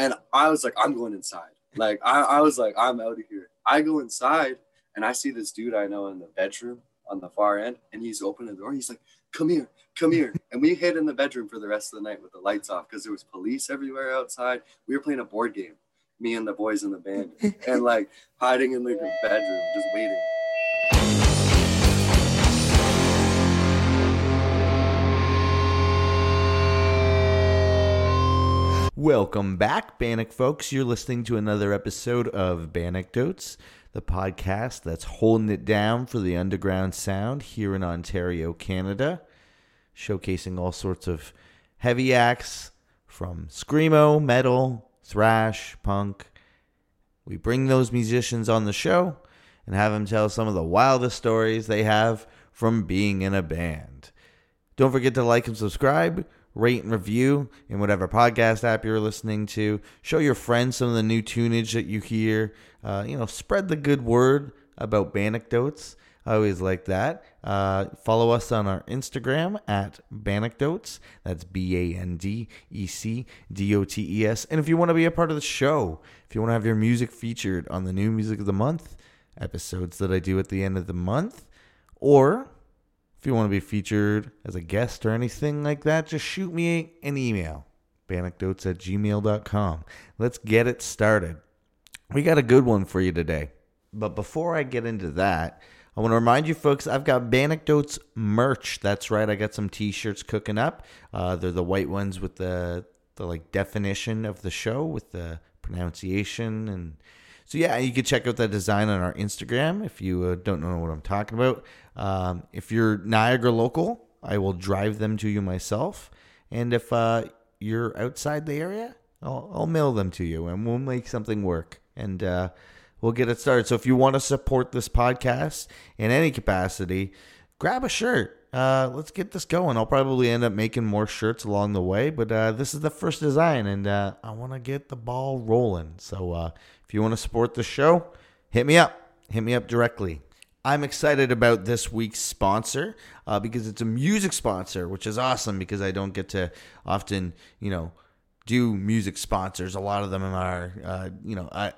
And I was like, I'm going inside. Like I, I was like, I'm out of here. I go inside and I see this dude I know in the bedroom on the far end, and he's opening the door. He's like, "Come here, come here." And we hid in the bedroom for the rest of the night with the lights off because there was police everywhere outside. We were playing a board game, me and the boys in the band, and like hiding in the bedroom, just waiting. Welcome back, Bannock folks. You're listening to another episode of Bandecdotes, the podcast that's holding it down for the underground sound here in Ontario, Canada, showcasing all sorts of heavy acts from screamo, metal, thrash, punk. We bring those musicians on the show and have them tell some of the wildest stories they have from being in a band. Don't forget to like and subscribe, rate and review in whatever podcast app you're listening to. Show your friends some of the new tunage that you hear. Uh, you know, spread the good word about Bandecdotes. I always like that. Uh, follow us on our Instagram at Bandecdotes. That's B A N D E C D O T E S. And if you want to be a part of the show, if you want to have your music featured on the new Music of the Month episodes that I do at the end of the month, or if you want to be featured as a guest or anything like that, just shoot me an email. Bandecdotes at gmail.com. Let's get it started. We got a good one for you today. But before I get into that, I want to remind you folks, I've got Bandecdotes merch. That's right, I got some t-shirts cooking up. Uh, they're the white ones with the the like definition of the show with the pronunciation and so yeah, you can check out that design on our Instagram if you uh, don't know what I'm talking about. Um, if you're Niagara local, I will drive them to you myself. And if uh, you're outside the area, I'll, I'll, mail them to you, and we'll make something work. And uh, we'll get it started. So if you want to support this podcast in any capacity, grab a shirt. Uh, let's get this going. I'll probably end up making more shirts along the way, but uh, this is the first design, and uh, I want to get the ball rolling. So uh, if you want to support the show, hit me up. Hit me up directly. I'm excited about this week's sponsor uh, because it's a music sponsor, which is awesome because I don't get to often, you know, do music sponsors. A lot of them are, uh, you know, uh,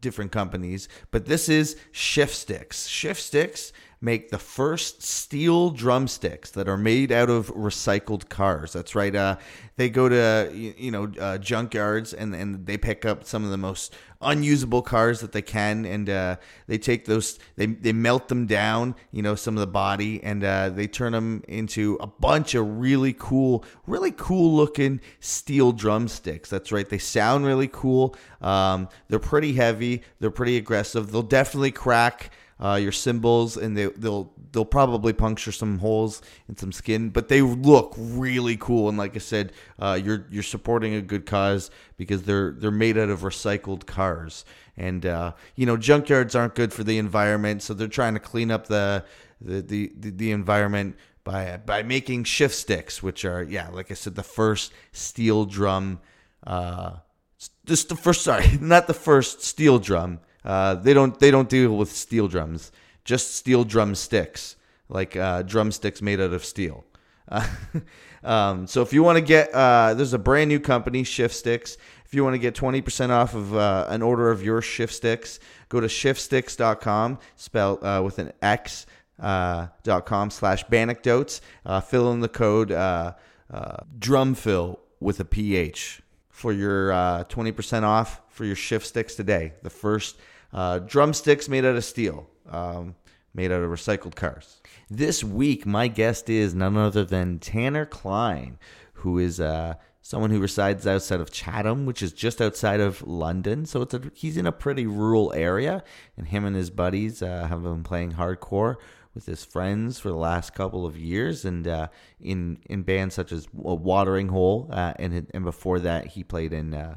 different companies. But this is Shift Sticks. Shift Sticks make the first steel drumsticks that are made out of recycled cars. That's right. Uh, they go to you, you know uh, junkyards and and they pick up some of the most unusable cars that they can, and uh, they take those they they melt them down. You know some of the body, and uh, they turn them into a bunch of really cool, really cool looking steel drumsticks. That's right. They sound really cool. Um, they're pretty heavy. They're pretty aggressive. They'll definitely crack uh, your cymbals, and they they'll they'll probably puncture some holes in some skin, but they look really cool. And like I said, uh, you're you're supporting a good cause because they're they're made out of recycled cars, and uh, you know junkyards aren't good for the environment, so they're trying to clean up the the the, the, environment by by making shift sticks, which are yeah, like I said, the first steel drum. Uh, this the first sorry, not the first steel drum uh, they don't they don't deal with steel drums, just steel drumsticks, like uh, drumsticks made out of steel. Uh, um, so if you want to get, uh, there's a brand new company, Shift Sticks. If you want to get 20% off of uh, an order of your Shift Sticks, go to shiftsticks.com, spelled with an X, dot com slash Bandecdotes. Uh, fill in the code drumfill with a PH for your uh, 20% off for your Shift Sticks today. The first uh, drumsticks made out of steel, um, made out of recycled cars. This week, my guest is none other than Tanner Klein, who is uh, someone who resides outside of Chatham, which is just outside of London. So it's a, he's in a pretty rural area, and him and his buddies uh, have been playing hardcore with his friends for the last couple of years, and uh, in in bands such as Watering Hole, uh, and and before that he played in uh,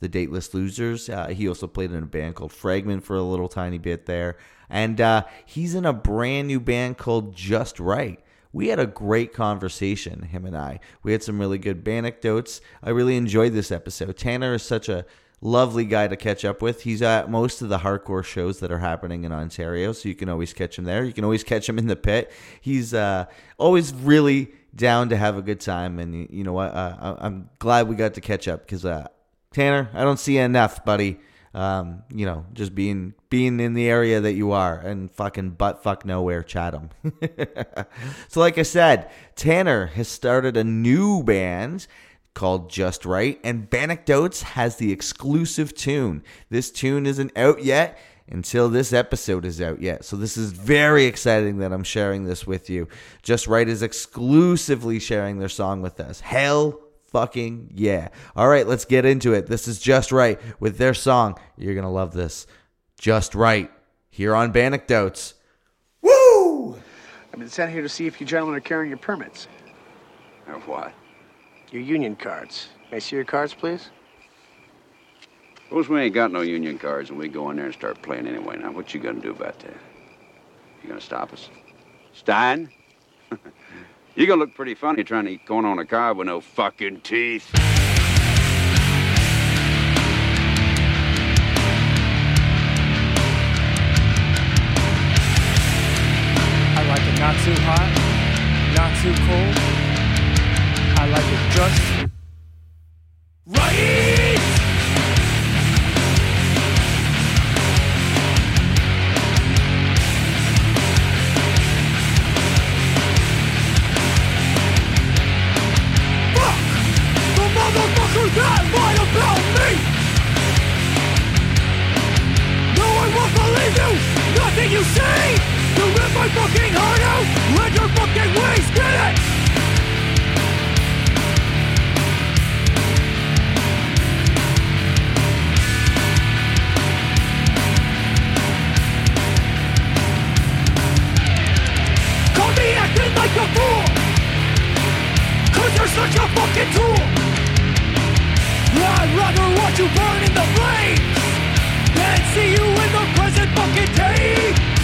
the Dateless Losers. Uh, he also played in a band called Fragment for a little tiny bit there. And uh, he's in a brand new band called Just Right. We had a great conversation, him and I. We had some really good anecdotes. I really enjoyed this episode. Tanner is such a lovely guy to catch up with. He's at most of the hardcore shows that are happening in Ontario, so you can always catch him there. You can always catch him in the pit. He's uh, always really down to have a good time, and you know what? Uh, I'm glad we got to catch up because uh, Tanner, I don't see enough, buddy. Um, you know, just being being in the area that you are and fucking butt fuck nowhere, Chatham. so, like I said, Tanner has started a new band called Just Right, and Bandecdotes has the exclusive tune. This tune isn't out yet until this episode is out yet. So this is very exciting that I'm sharing this with you. Just Right is exclusively sharing their song with us. Hell fucking yeah. All right, let's get into it. This is Just Right with their song. You're going to love this. Just Right here on Bandecdotes. Woo! I've been sent here to see if you gentlemen are carrying your permits. Of what? Your union cards. May I see your cards, please? Suppose we ain't got no union cards and we go in there and start playing anyway. Now, what you gonna do about that? You gonna stop us? Stein? you gonna look pretty funny trying to eat corn on a cob with no fucking teeth. I like it not too hot, not too cold. I like it just right. Watch you burn in the flames than see you in the present fucking day.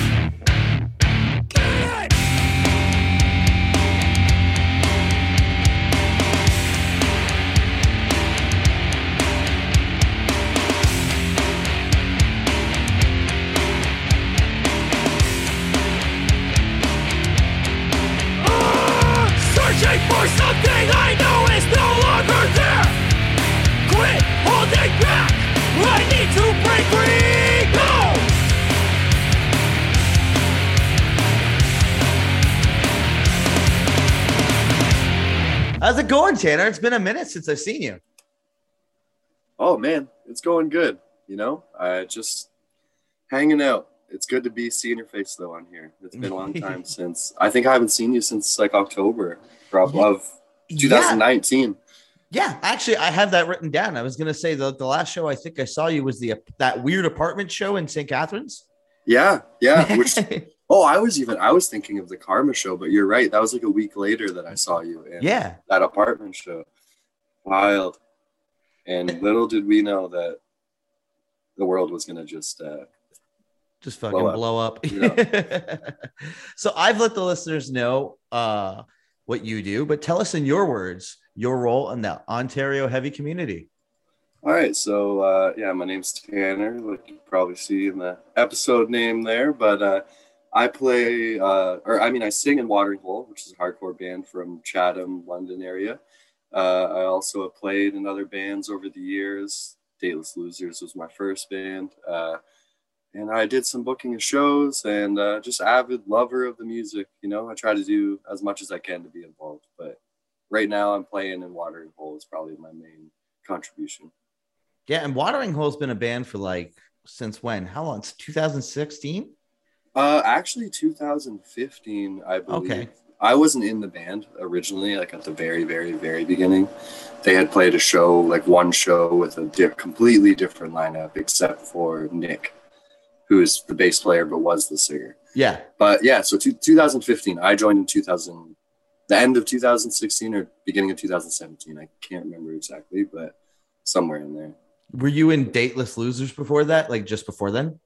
It going, Tanner? It's been a minute since I've seen you. Oh man, it's going good. You know, I just hanging out. It's good to be seeing your face though on here. It's been a long time since I think I haven't seen you since like October probably of 2019. Yeah, actually, I have that written down. I was gonna say the, the last show I think I saw you was the that weird apartment show in St. Catharines. Yeah, yeah. Which oh, I was even I was thinking of the Karma show, but you're right. That was like a week later that I saw you in yeah, that apartment show. Wild. And little did we know that the world was gonna just uh just fucking Blow up. blow up. so I've let the listeners know uh, what you do, but tell us in your words your role in the Ontario heavy community. All right, so uh, yeah, my name's Tanner, like you probably see in the episode name there. But uh, I play, uh, or I mean, I sing in Watering Hole, which is a hardcore band from Chatham, London area. Uh, I also have played in other bands over the years. Dateless Losers was my first band, uh, and I did some booking of shows and uh, just avid lover of the music. You know, I try to do as much as I can to be involved. But right now, I'm playing in Watering Hole. is probably my main contribution. Yeah, and Watering Hole's been a band for like since when? How long? It's 2016. Uh, actually, 2015, I believe. Okay. I wasn't in the band originally, like at the very, very, very beginning. They had played a show, like one show with a di- completely different lineup, except for Nick, who is the bass player but was the singer. Yeah, But yeah, so two 2015, I joined in 2000, the end of 2016 or beginning of 2017. I can't remember exactly, but somewhere in there. were you in Dateless Losers before that? Like just before then?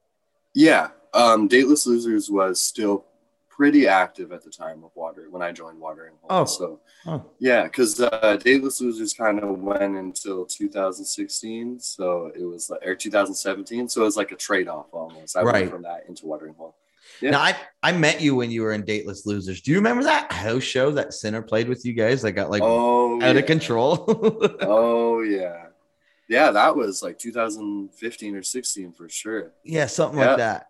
Yeah, um, Dateless Losers was still pretty active at the time of Water when I joined Watering Hole. Oh. so Oh, yeah, because uh, Dateless Losers kind of went until 2016, so it was like or 2017, so it was like a trade off almost. I Right. went from that into Watering Hole. Yeah. now I I met you when you were in Dateless Losers. Do you remember that house show that Sinner played with you guys? That got like oh, out yeah. of control. Oh yeah, Yeah, that was like 2015 or 16 for sure. Yeah, something Yeah. like that.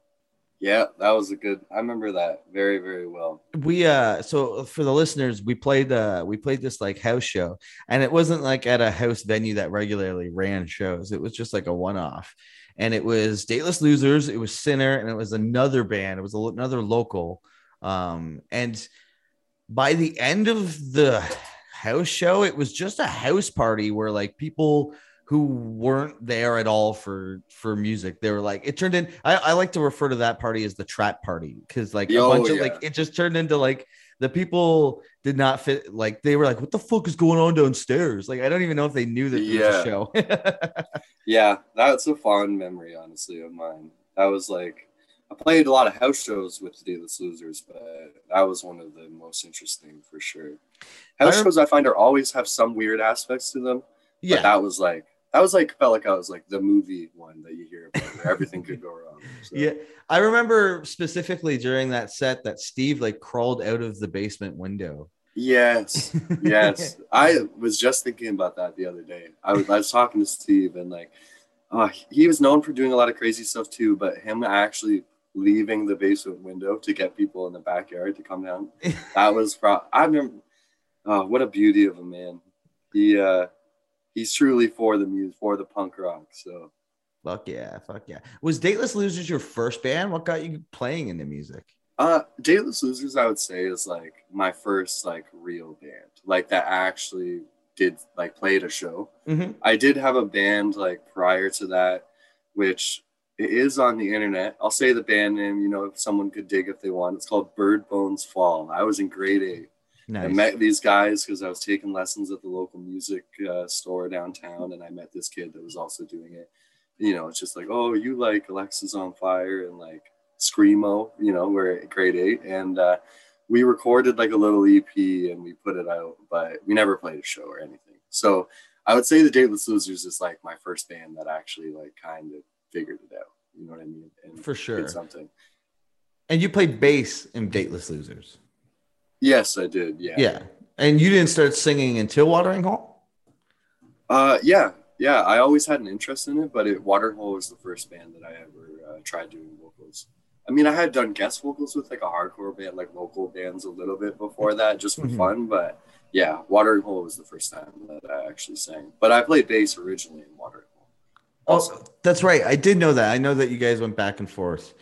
Yeah, that was a good. I remember that very, very well. we uh so for the listeners we played uh we played this like house show and it wasn't like at a house venue that regularly ran shows it was just like a one-off and it was dateless losers it was sinner and it was another band it was another local um and by the end of the house show it was just a house party where like people who weren't there at all for for music they were like it turned in i, I like to refer to that party as the trap party because like Yo, a bunch of like it just turned into like the people did not fit like they were like what the fuck is going on downstairs like i don't even know if they knew that there was a show Yeah, that's a fond memory, honestly, of mine. That was like, I played a lot of house shows with the Dateless Losers, but that was one of the most interesting for sure. House I shows I find are always have some weird aspects to them. But yeah that was like, that was like, felt like I was like the movie one that you hear about where everything could go wrong. So, yeah i remember specifically during that set that steve like crawled out of the basement window Yes. yes i was just thinking about that the other day i was, I was talking to steve and like uh, he was known for doing a lot of crazy stuff too but him actually leaving the basement window to get people in the backyard to come down that was pro- i remember oh what a beauty of a man he uh he's truly for the music for the punk rock so fuck yeah fuck yeah was dateless losers your first band what got you playing in the music Uh, Dateless Losers, I would say, is like my first like real band, like that actually did like played a show. Mhm. I did have a band like prior to that, which it is on the internet. I'll say the band name, you know, if someone could dig if they want. It's called Bird Bones Fall. I was in grade eight. I met these guys because I was taking lessons at the local music uh, store downtown, and I met this kid that was also doing it. You know, it's just like, oh, you like Alexisonfire and like Screamo. You know, we're at grade eight, and uh, we recorded like a little EP and we put it out, but we never played a show or anything. So I would say the Dateless Losers is like my first band that actually like kind of figured it out. You know what I mean? And For did sure. something. and you played bass in dateless losers Yes, I did. Yeah. yeah and you didn't start singing until watering hole Uh, yeah, yeah. I always had an interest in it, but it Waterhole was the first band that I ever uh, tried doing vocals. I mean, I had done guest vocals with like a hardcore band, like local bands, a little bit before that, just for Mhm. fun. But yeah, Watering Hole was the first time that I actually sang. But I played bass originally in Watering Hole. Also, oh that's right i did know that i know that you guys went back and forth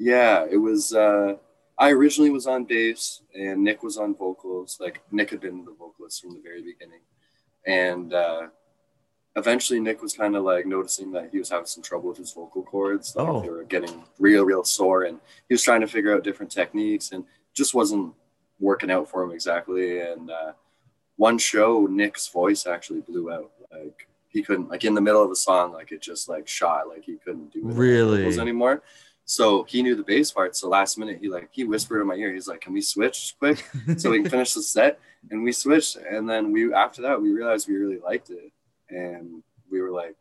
yeah, it was. Uh, I originally was on bass, and Nick was on vocals. Like Nick had been the vocalist from the very beginning, and uh, eventually Nick was kind of like noticing that he was having some trouble with his vocal cords. Like Oh. they were getting real, real sore, and he was trying to figure out different techniques, and just wasn't working out for him exactly. And uh, one show, Nick's voice actually blew out. Like he couldn't, like in the middle of a song, like it just like shot, like he couldn't do it Really? vocals anymore. So he knew the bass part. So last minute, he like he whispered in my ear. He's like, "Can we switch quick so we can finish the set?" And we switched. And then we after that, we realized we really liked it, and we were like,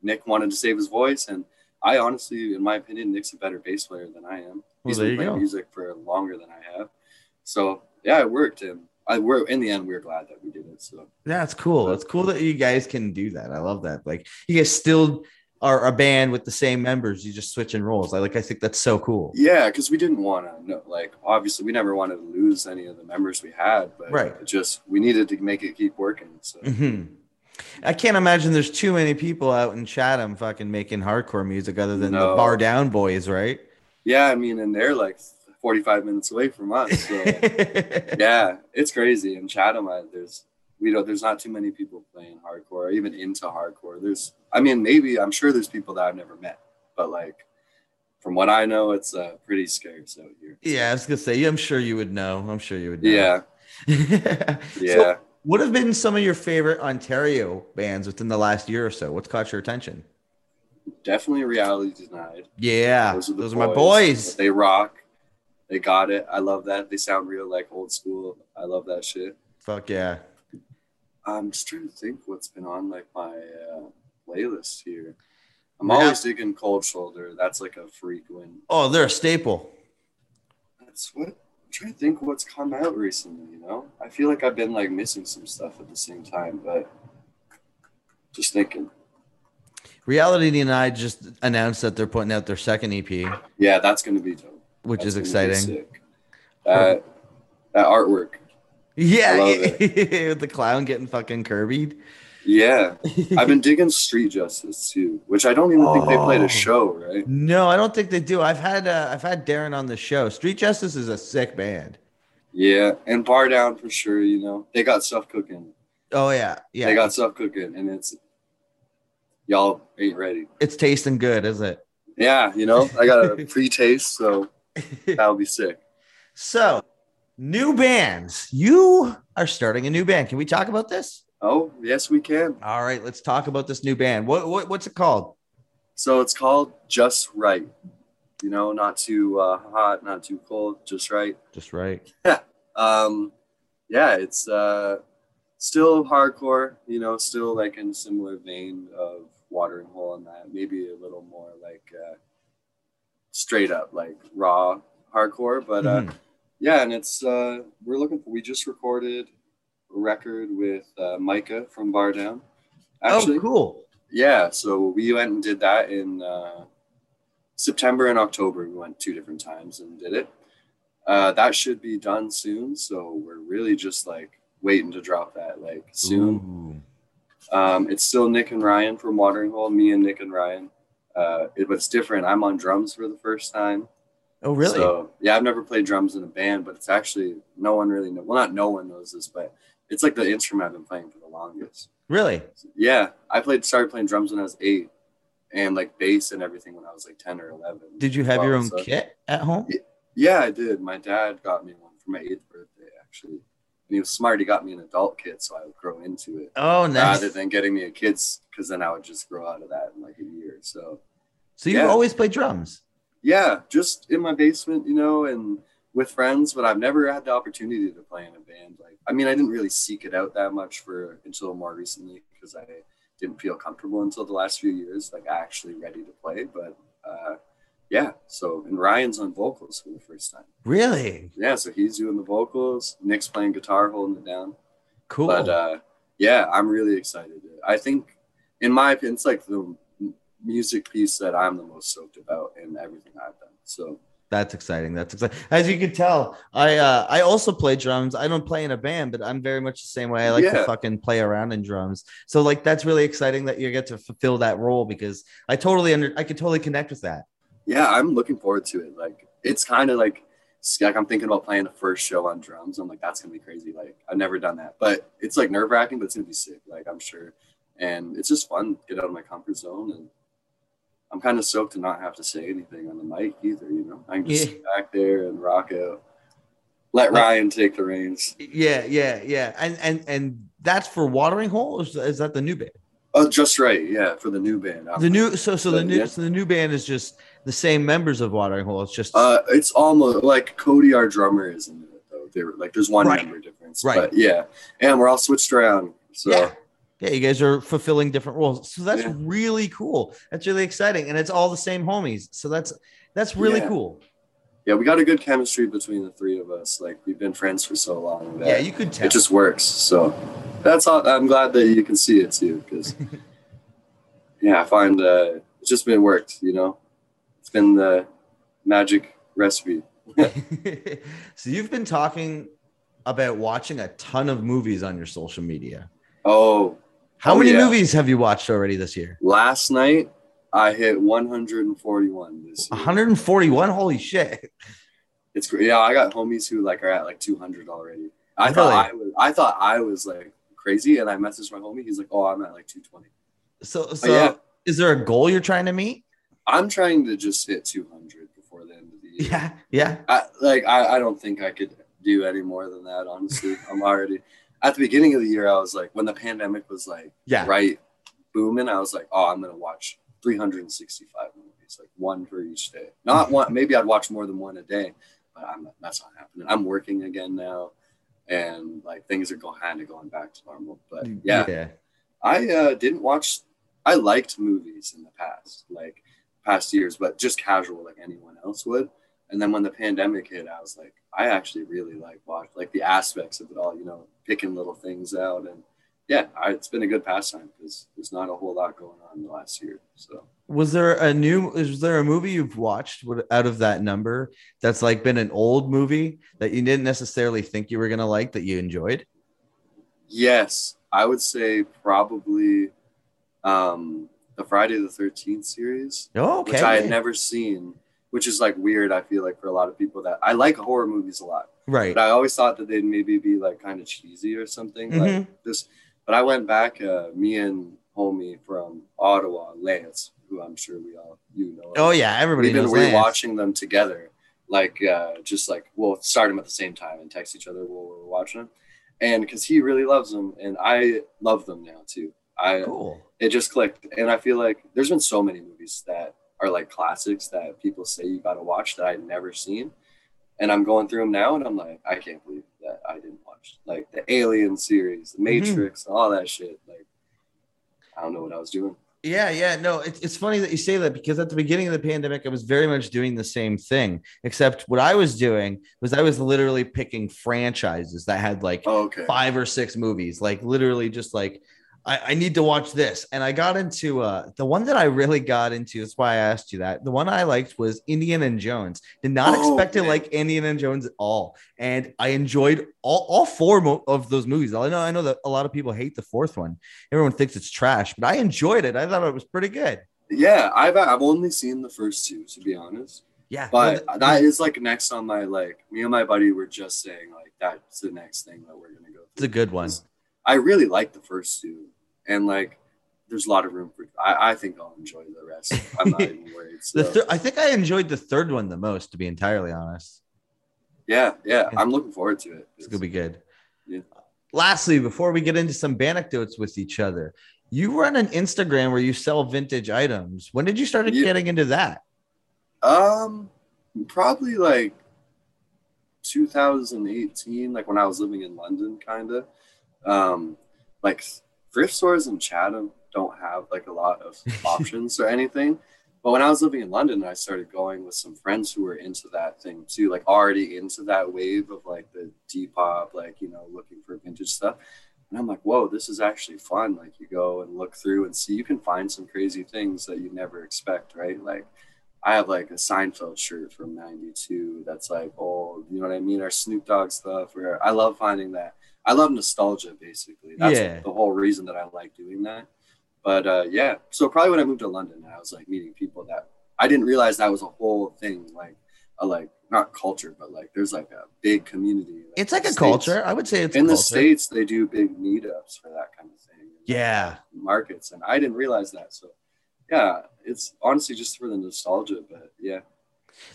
Nick wanted to save his voice, and I honestly, in my opinion, Nick's a better bass player than I am. He's there been playing go. music for longer than I have. So yeah, it worked, and I we're in the end we are glad that we did it. So Yeah, it's cool. It's cool that you guys can do that. I love that. Like you guys still are a band with the same members. You just switching roles. I like. I think that's so cool. yeah, because we didn't want to no, like obviously we never wanted to lose any of the members we had, but Right. just we needed to make it keep working. So hmm I can't imagine there's too many people out in Chatham fucking making hardcore music other than the Bar Down Boys, right? yeah, I mean, and they're like 45 minutes away from us. So yeah, it's crazy. In Chatham, I, there's we don't there's not too many people playing hardcore or even into hardcore. There's I mean maybe I'm sure there's people that I've never met, but like from what I know, it's uh, pretty scarce out here. yeah, I was gonna say. Yeah, I'm sure you would know. I'm sure you would know. Yeah, yeah. yeah. what have been some of your favorite Ontario bands within the last year or so? What's caught your attention? Definitely reality denied. Yeah, Those are, those are my boys. They rock. They got it. I love that. They sound real like old school. I love that shit. Fuck yeah. I'm just trying to think what's been on like my uh, playlist here. I'm always digging Cold Shoulder. That's like a frequent. Oh, they're a staple. That's what I'm trying to think what's come out recently. You know, I feel like I've been like missing some stuff at the same time, but just thinking. Reality Denied just announced that they're putting out their second EP, Yeah, that's gonna be dope. which That's is gonna be exciting. sick. That that artwork. Yeah, with the clown getting fucking Kirby'd. Yeah, I've been digging Street Justice too, which I don't even think they played Oh. a show, right? No, I don't think they do. I've had uh, I've had Darren on the show. Street Justice is a sick band. Yeah, and Bar Down for sure. You know, they got stuff cooking. Oh yeah, yeah. They got stuff cooking, and it's y'all ain't ready. it's tasting good, is it? Yeah, you know, I got a pre-taste, so that'll be sick. So, new bands. You are starting a new band. Can we talk about this? Oh, yes, we can. All right, let's talk about this new band. What, what what's it called? So it's called Just Right. You know, not too uh, hot, not too cold, just right. Just right. Yeah. Um, yeah, it's uh, still hardcore. You know, still like in a similar vein of Watering Hole and that. Maybe a little more like uh, straight up like raw hardcore, but uh, Mhm. Yeah, and it's uh, we're looking for. We just recorded a record with uh, Micah from Bar Down. Actually, oh, cool. yeah, so we went and did that in uh, September and October. We went two different times and did it. Uh, that should be done soon. So we're really just like waiting to drop that like soon. Um, it's still Nick and Ryan from Watering Hole, me and Nick and Ryan. Uh, it, but it's different. I'm on drums for the first time. Oh, really? So yeah, I've never played drums in a band, but it's actually no one really know. Well, not no one knows this, but it's like the instrument I've been playing for the longest. really? Yeah, I played started playing drums when I was eight, and like bass and everything when I was like ten or eleven. Did you have Well, your own so- kit at home? Yeah, I did. My dad got me one for my eighth birthday, actually. And he was smart. He got me an adult kit so I would grow into it Oh, nice. rather than getting me a kid's, because then I would just grow out of that in like a year. So so you yeah. always play drums? Yeah, just in my basement, you know, and with friends, but I've never had the opportunity to play in a band. Like, I mean, I didn't really seek it out that much for until more recently because I didn't feel comfortable until the last few years, like actually ready to play. But uh, yeah, so and Ryan's on vocals for the first time. Really? Yeah, so he's doing the vocals. Nick's playing guitar, holding it down. Cool. But uh, yeah, I'm really excited. I think, in my opinion, it's like the music piece that I'm the most stoked about in everything I've done. So That's exciting. That's exciting. As you can tell, I uh, I also play drums. I don't play in a band, but I'm very much the same way. I like to fucking play around in drums. So like that's really exciting that you get to fulfill that role because I totally under I could totally connect with that. yeah, I'm looking forward to it. Like it's kind of like like I'm thinking about playing the first show on drums. I'm like, that's gonna be crazy. Like I've never done that, but it's like nerve wracking, but it's gonna be sick. Like I'm sure, and it's just fun. To get out of my comfort zone, and I'm kind of stoked to not have to say anything on the mic either. You know, I can just Yeah. sit back there and rock out. Let Ryan take the reins. Yeah, yeah, yeah. And and and that's for Watering Hole. Or is, is that the new band? Oh, just right. Yeah, for the new band. The new so so the new yeah. so the new band is just the same members of Watering Hole. It's just Uh, it's almost like Cody, our drummer, is in it though. They were like, there's one Right. member difference, Right. But yeah, and we're all switched around. So yeah. Yeah, you guys are fulfilling different roles. So that's Yeah. really cool. That's really exciting. And it's all the same homies. So that's that's really Yeah. cool. yeah, we got a good chemistry between the three of us. Like we've been friends for so long. That Yeah, you could tell. it just works. So that's all. I'm glad that you can see it too, because yeah, I find uh, it's just been worked. You know, it's been the magic recipe. so you've been talking about watching a ton of movies on your social media. Oh, How Oh, many yeah. movies have you watched already this year? last night I hit 141 this year. 141. Holy shit. It's great. Yeah, I got homies who like are at like 200 already. I Really? thought I was. I thought I was like crazy, and I messaged my homie. He's like, "Oh, I'm at like 220." So so yeah, is there a goal you're trying to meet? I'm trying to just hit 200 before the end of the year. Yeah. Yeah. I, like I, I don't think I could do any more than that. Honestly, I'm already at the beginning of the year. I was like, when the pandemic was like Yeah. right booming, I was like, oh, I'm gonna watch 365 movies, like one for each day. Not one. Maybe I'd watch more than one a day, but I'm not, that's not happening. I'm working again now, and like things are going kind of going back to normal. But yeah, Yeah. I uh, didn't watch. I liked movies in the past, like past years, but just casual, like anyone else would. And then when the pandemic hit, I was like, I actually really like watch like the aspects of it all. You know, picking little things out, and yeah, I, it's been a good pastime because there's not a whole lot going on in the last year. So Was there a new? Is there a movie you've watched out of that number that's like been an old movie that you didn't necessarily think you were gonna like that you enjoyed? yes, I would say probably um, the Friday the Thirteenth series, Oh, okay. which I had never seen, which is like weird. I feel like for a lot of people that I like horror movies a lot. right. but I always thought that they'd maybe be like kind of cheesy or something Mhm. like this. But I went back, uh, me and homie from Ottawa, Lance, who I'm sure we all you know. Oh yeah, everybody we've been Lance. rewatching them together, like uh, just like we'll start them at the same time and text each other while we're watching them, and because he really loves them and I love them now too. I Cool. it just clicked, and I feel like there's been so many movies that are like classics that people say you got to watch that I'd never seen and I'm going through them now, and I'm like, I can't believe that I didn't watch like the Alien series, the mm-hmm. Matrix, all that shit. Like, I don't know what I was doing. Yeah, yeah. No, it's, it's funny that you say that because at the beginning of the pandemic, I was very much doing the same thing, except what I was doing was I was literally picking franchises that had like Oh, okay. five or six movies, like literally just like I, I need to watch this. And I got into uh the one that I really got into. That's why I asked you that. The one I liked was Indiana and Jones. Did not Oh, expect to like Indiana and Jones at all, and I enjoyed all, all four mo- of those movies. I know I know that a lot of people hate the fourth one. Everyone thinks it's trash, but I enjoyed it. I thought it was pretty good. Yeah, I've I've only seen the first two to be honest, Yeah, but no, that is like next on my like. Me and my buddy were just saying like that's the next thing that we're gonna go. it's a good one. I really like the first two, and like. There's a lot of room for. I, I think I'll enjoy the rest. I'm not even worried. So. The thir- I think I enjoyed the third one the most, to be entirely honest. yeah, yeah, I'm looking forward to it. It's gonna be good. Yeah. Lastly, before we get into some anecdotes with each other, you run an Instagram where you sell vintage items. When did you start Yeah. getting into that? Um, probably like 2018, like when I was living in London, kind of. Um, like thrift stores in Chatham don't have like a lot of options or anything. But when I was living in London, I started going with some friends who were into that thing too, like already into that wave of like the Depop, like you know, looking for vintage stuff. And I'm like, whoa, this is actually fun. Like you go and look through and see, you can find some crazy things that you never expect, right? Like I have like a Seinfeld shirt from '92 that's like old, you know what I mean? Or Snoop Dogg stuff. where I love finding that. I love nostalgia, basically. That's Yeah. the whole reason that I like doing that. But uh, yeah, so probably when I moved to London, I was like meeting people that I didn't realize that was a whole thing, like a like not culture, but like there's like a big community. It's like a the culture. I would say it's in the states, they do big meetups for that kind of thing. Yeah. markets, and I didn't realize that. So yeah, it's honestly just for the nostalgia, but yeah.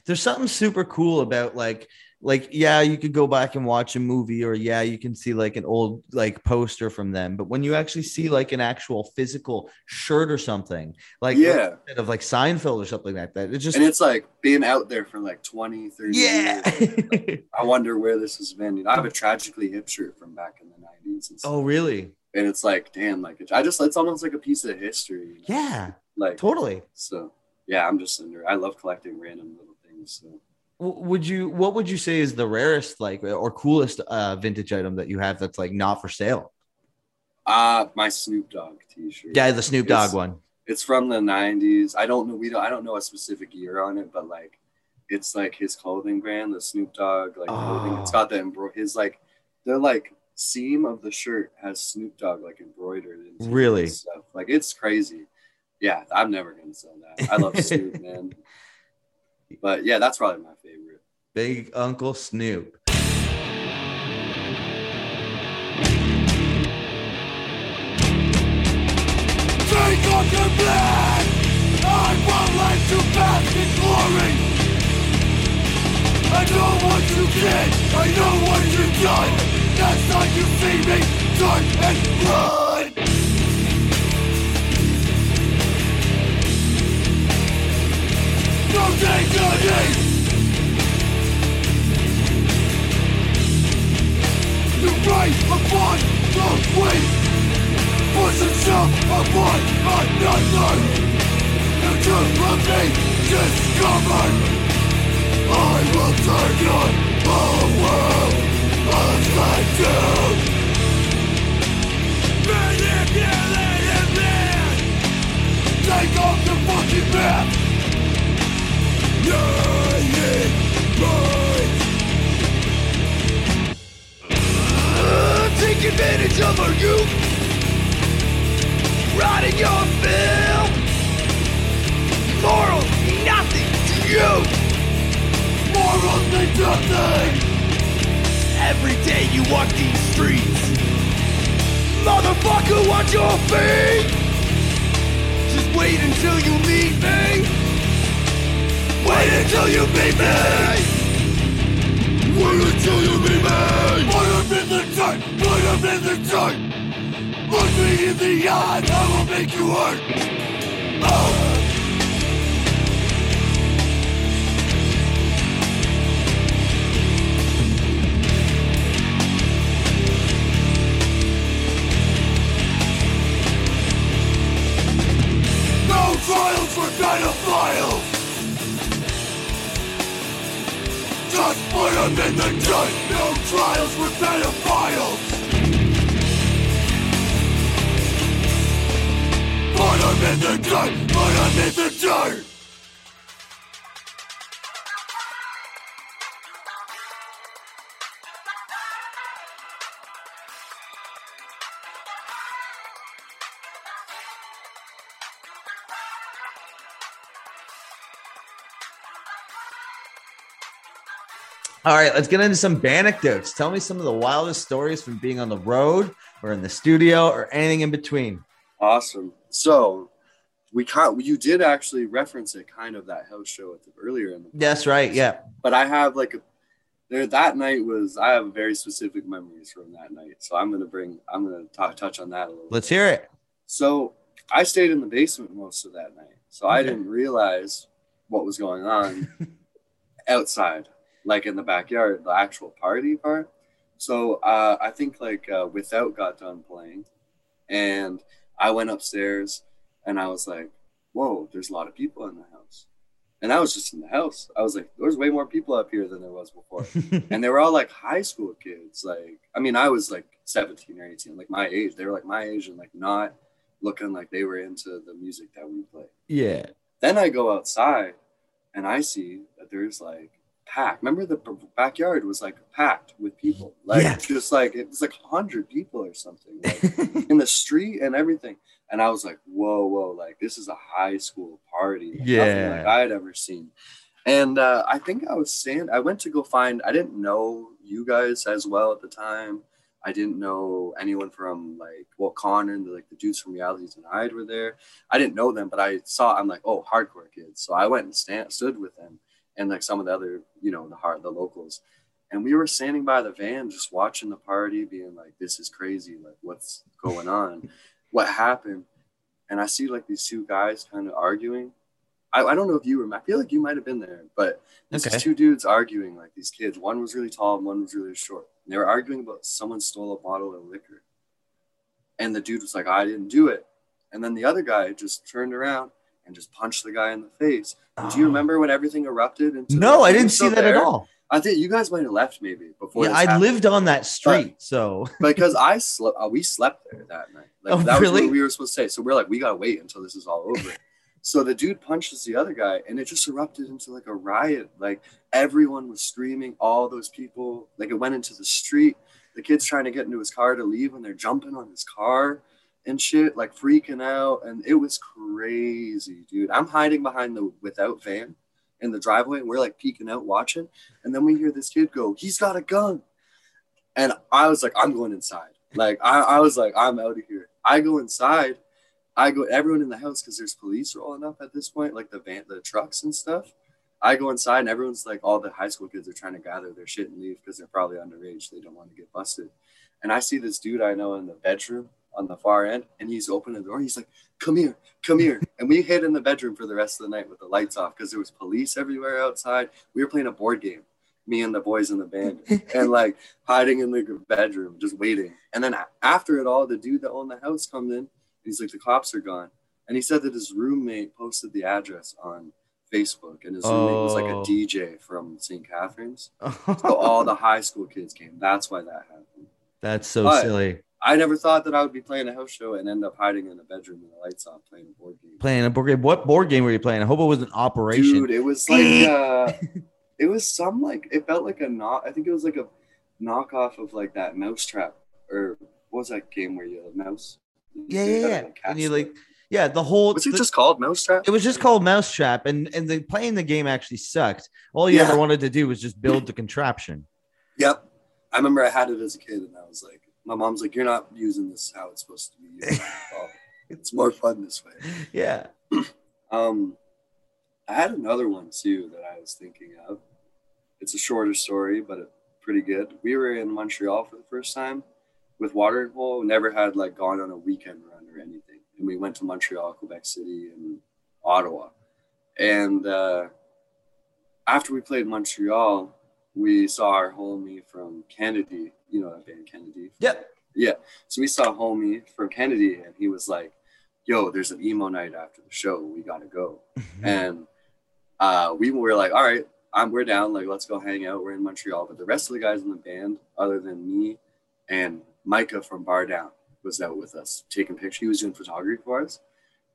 There's something super cool about like like yeah, you could go back and watch a movie or yeah, you can see like an old like poster from them, but when you actually see like an actual physical shirt or something, like Yeah. instead of like Seinfeld or something like that, it's just and it's like being out there for like 20 30 yeah. years i wonder where this has been i have a tragically hip shirt from back in the 90s and, stuff. oh, really? and it's like damn like i just it's almost like a piece of history you know? Yeah, like totally. so yeah i'm just under i love collecting random little things so Would you? What would you say is the rarest, like, or coolest uh, vintage item that you have that's like not for sale? uh my snoop dogg t-shirt Yeah, the Snoop Dogg It's- one. it's from the 90s i don't know we don't i don't know a specific year on it but like it's like his clothing brand the snoop dogg like clothing it's got the embro- his like the like seam of the shirt has snoop dogg like embroidered into Really? stuff like it's crazy yeah i'm never gonna sell that i love snoop man but yeah that's probably my favorite Big Uncle Snoop. Take off your blood! I want life to bask in glory! I know what you did, I know what you've done! Next time you see me, turn and run! another I will turn your whole world upside down man Take off the fucking advantage of our youth. Rotting your fill. Morals, nothing to you. Morals mean nothing. Every day you walk these streets. Motherfucker, watch your feet. Just wait until you meet me. Wait until you meet me. Wait until you meet me. Put up in the dirt. Put up in the dirt. Look me in the eye. I will make you hurt. Oh. No trials for pedophiles! Just put them in the dirt! No trials for pedophiles! In the dirt! Put them in the dirt! All right, let's get into some anecdotes. Tell me some of the wildest stories from being on the road or in the studio or anything in between. Awesome. So we can't. You did actually reference it, kind of that house show at the, earlier in the. That's right. Yeah. But I have like a. There, that night was. I have very specific memories from that night, so I'm gonna bring. I'm gonna talk, touch on that a little. Let's hear it. So I stayed in the basement most of that night, so I didn't realize what was going on outside, like in the backyard, the actual party part. So uh, I think like uh, without got done playing, and I went upstairs, and I was like, "Whoa, there's a lot of people in the house," and I was just in the house. I was like, "There's way more people up here than there was before." and they were all like high school kids. Like, I mean, I was like 17 or 18, like my age. They were like my age and like not looking like they were into the music that we play. yeah. Then I go outside and I see that there's like packed. Remember the backyard was like packed with people, like Yeah. just like it was like 100 people or something like, in the street and everything. And I was like, whoa, whoa, like this is a high school party. Like, Yeah. like I had ever seen. And uh, I think I was stand. I went to go find. I didn't know you guys as well at the time. I didn't know anyone from like well Connor and the, like the dudes from Realities and Denied were there. I didn't know them, but I saw. I'm like, oh, hardcore kids. So I went and stand, stood with them and like some of the other, you know, the hard the locals. And we were standing by the van, just watching the party, being like, "This is crazy! Like, what's going on? what happened?" And I see like these two guys kind of arguing. I, I don't know if you were. I feel like you might have been there, but this Okay. two dudes arguing like these kids. One was really tall, and one was really short. And they were arguing about someone stole a bottle of liquor, and the dude was like, "I didn't do it," and then the other guy just turned around and just punched the guy in the face. Do you Oh. remember when everything erupted? Into No, I didn't see that at all. I think you guys might have left maybe before. Yeah, I happened. lived on that street, so because I slept. Uh, we slept there that night. Like, Oh, that was really? what we were supposed to say. So we're like, we gotta wait until this is all over. so the dude punches the other guy, and it just erupted into like a riot. Like everyone was screaming. All those people, like it went into the street. The kid's trying to get into his car to leave, and they're jumping on his car and shit, like freaking out. And it was crazy, dude. I'm hiding behind the without van in the driveway, and we're like peeking out watching. And then we hear this kid go, "He's got a gun." And I was like, I'm going inside. Like I, I was like, I'm out of here. I go inside. I go everyone in the house because there's police rolling up at this point, like the van, the trucks and stuff. I go inside and everyone's like, all the high school kids are trying to gather their shit and leave because they're probably underage. They don't want to get busted. And I see this dude I know in the bedroom on the far end, and he's opening the door. He's like, "Come here, come here." And we hid in the bedroom for the rest of the night with the lights off because there was police everywhere outside. We were playing a board game, me and the boys in the band, and like hiding in the bedroom, just waiting. And then after it all, the dude that owned the house comes in. And he's like, "The cops are gone," and he said that his roommate posted the address on Facebook, and his roommate was like a Oh. DJ from St. Catharines. So all the high school kids came. That's why that happened. That's so But- silly. I never thought that I would be playing a house show and end up hiding in a bedroom with the lights off playing a board game. Playing a board game. What board game were you playing? I hope it was an operation. Dude, it was like uh it was some like it felt like a knock I think it was like a knockoff of like that mousetrap or what was that game where you had a mouse? yeah, yeah, yeah. like, And you like, yeah, the whole. Was it the- just called Mousetrap? It was just called Mousetrap, and and the playing the game actually sucked. All you Yeah. ever wanted to do was just build the contraption. Yep. I remember I had it as a kid and I was like, my mom's like, You're not using this how it's supposed to be used. Oh, it's more fun this way. Yeah. Um, I had another one too that I was thinking of. It's a shorter story, but pretty good. We were in Montreal for the first time with Watering Hole. Never had like gone on a weekend run or anything, and we went to Montreal, Quebec City, and Ottawa. And uh, after we played Montreal, we saw our homie from Kennedy. You know that band Kennedy. Yep. Yeah. So we saw homie from Kennedy, and he was like, "Yo, there's an emo night after the show. We gotta go." and uh, we were like, "All right, I'm we're down. Like, let's go hang out. We're in Montreal." But the rest of the guys in the band, other than me and Micah from Bar Down, was out with us taking pictures. He was doing photography for us.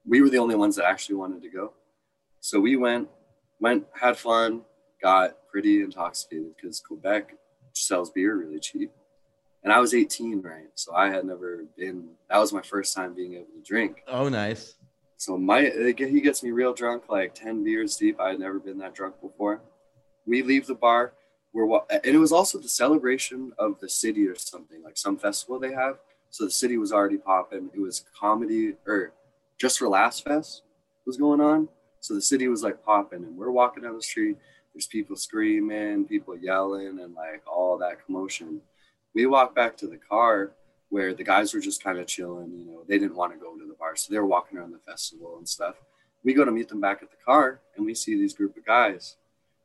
We were the only ones that actually wanted to go. So we went, went, had fun, got pretty intoxicated because Quebec sells beer really cheap. And I was 18, right? So I had never been, that was my first time being able to drink. Oh, nice. So my he gets me real drunk, like 10 beers deep. I had never been that drunk before. We leave the bar. We're and it was also the celebration of the city or something, like some festival they have. So the city was already popping. It was comedy or Just for Laughs Fest was going on. So the city was like popping, and we're walking down the street. There's people screaming, people yelling, and like all that commotion. We walk back to the car where the guys were just kind of chilling. You know, they didn't want to go to the bar, so they were walking around the festival and stuff. We go to meet them back at the car, and we see these group of guys,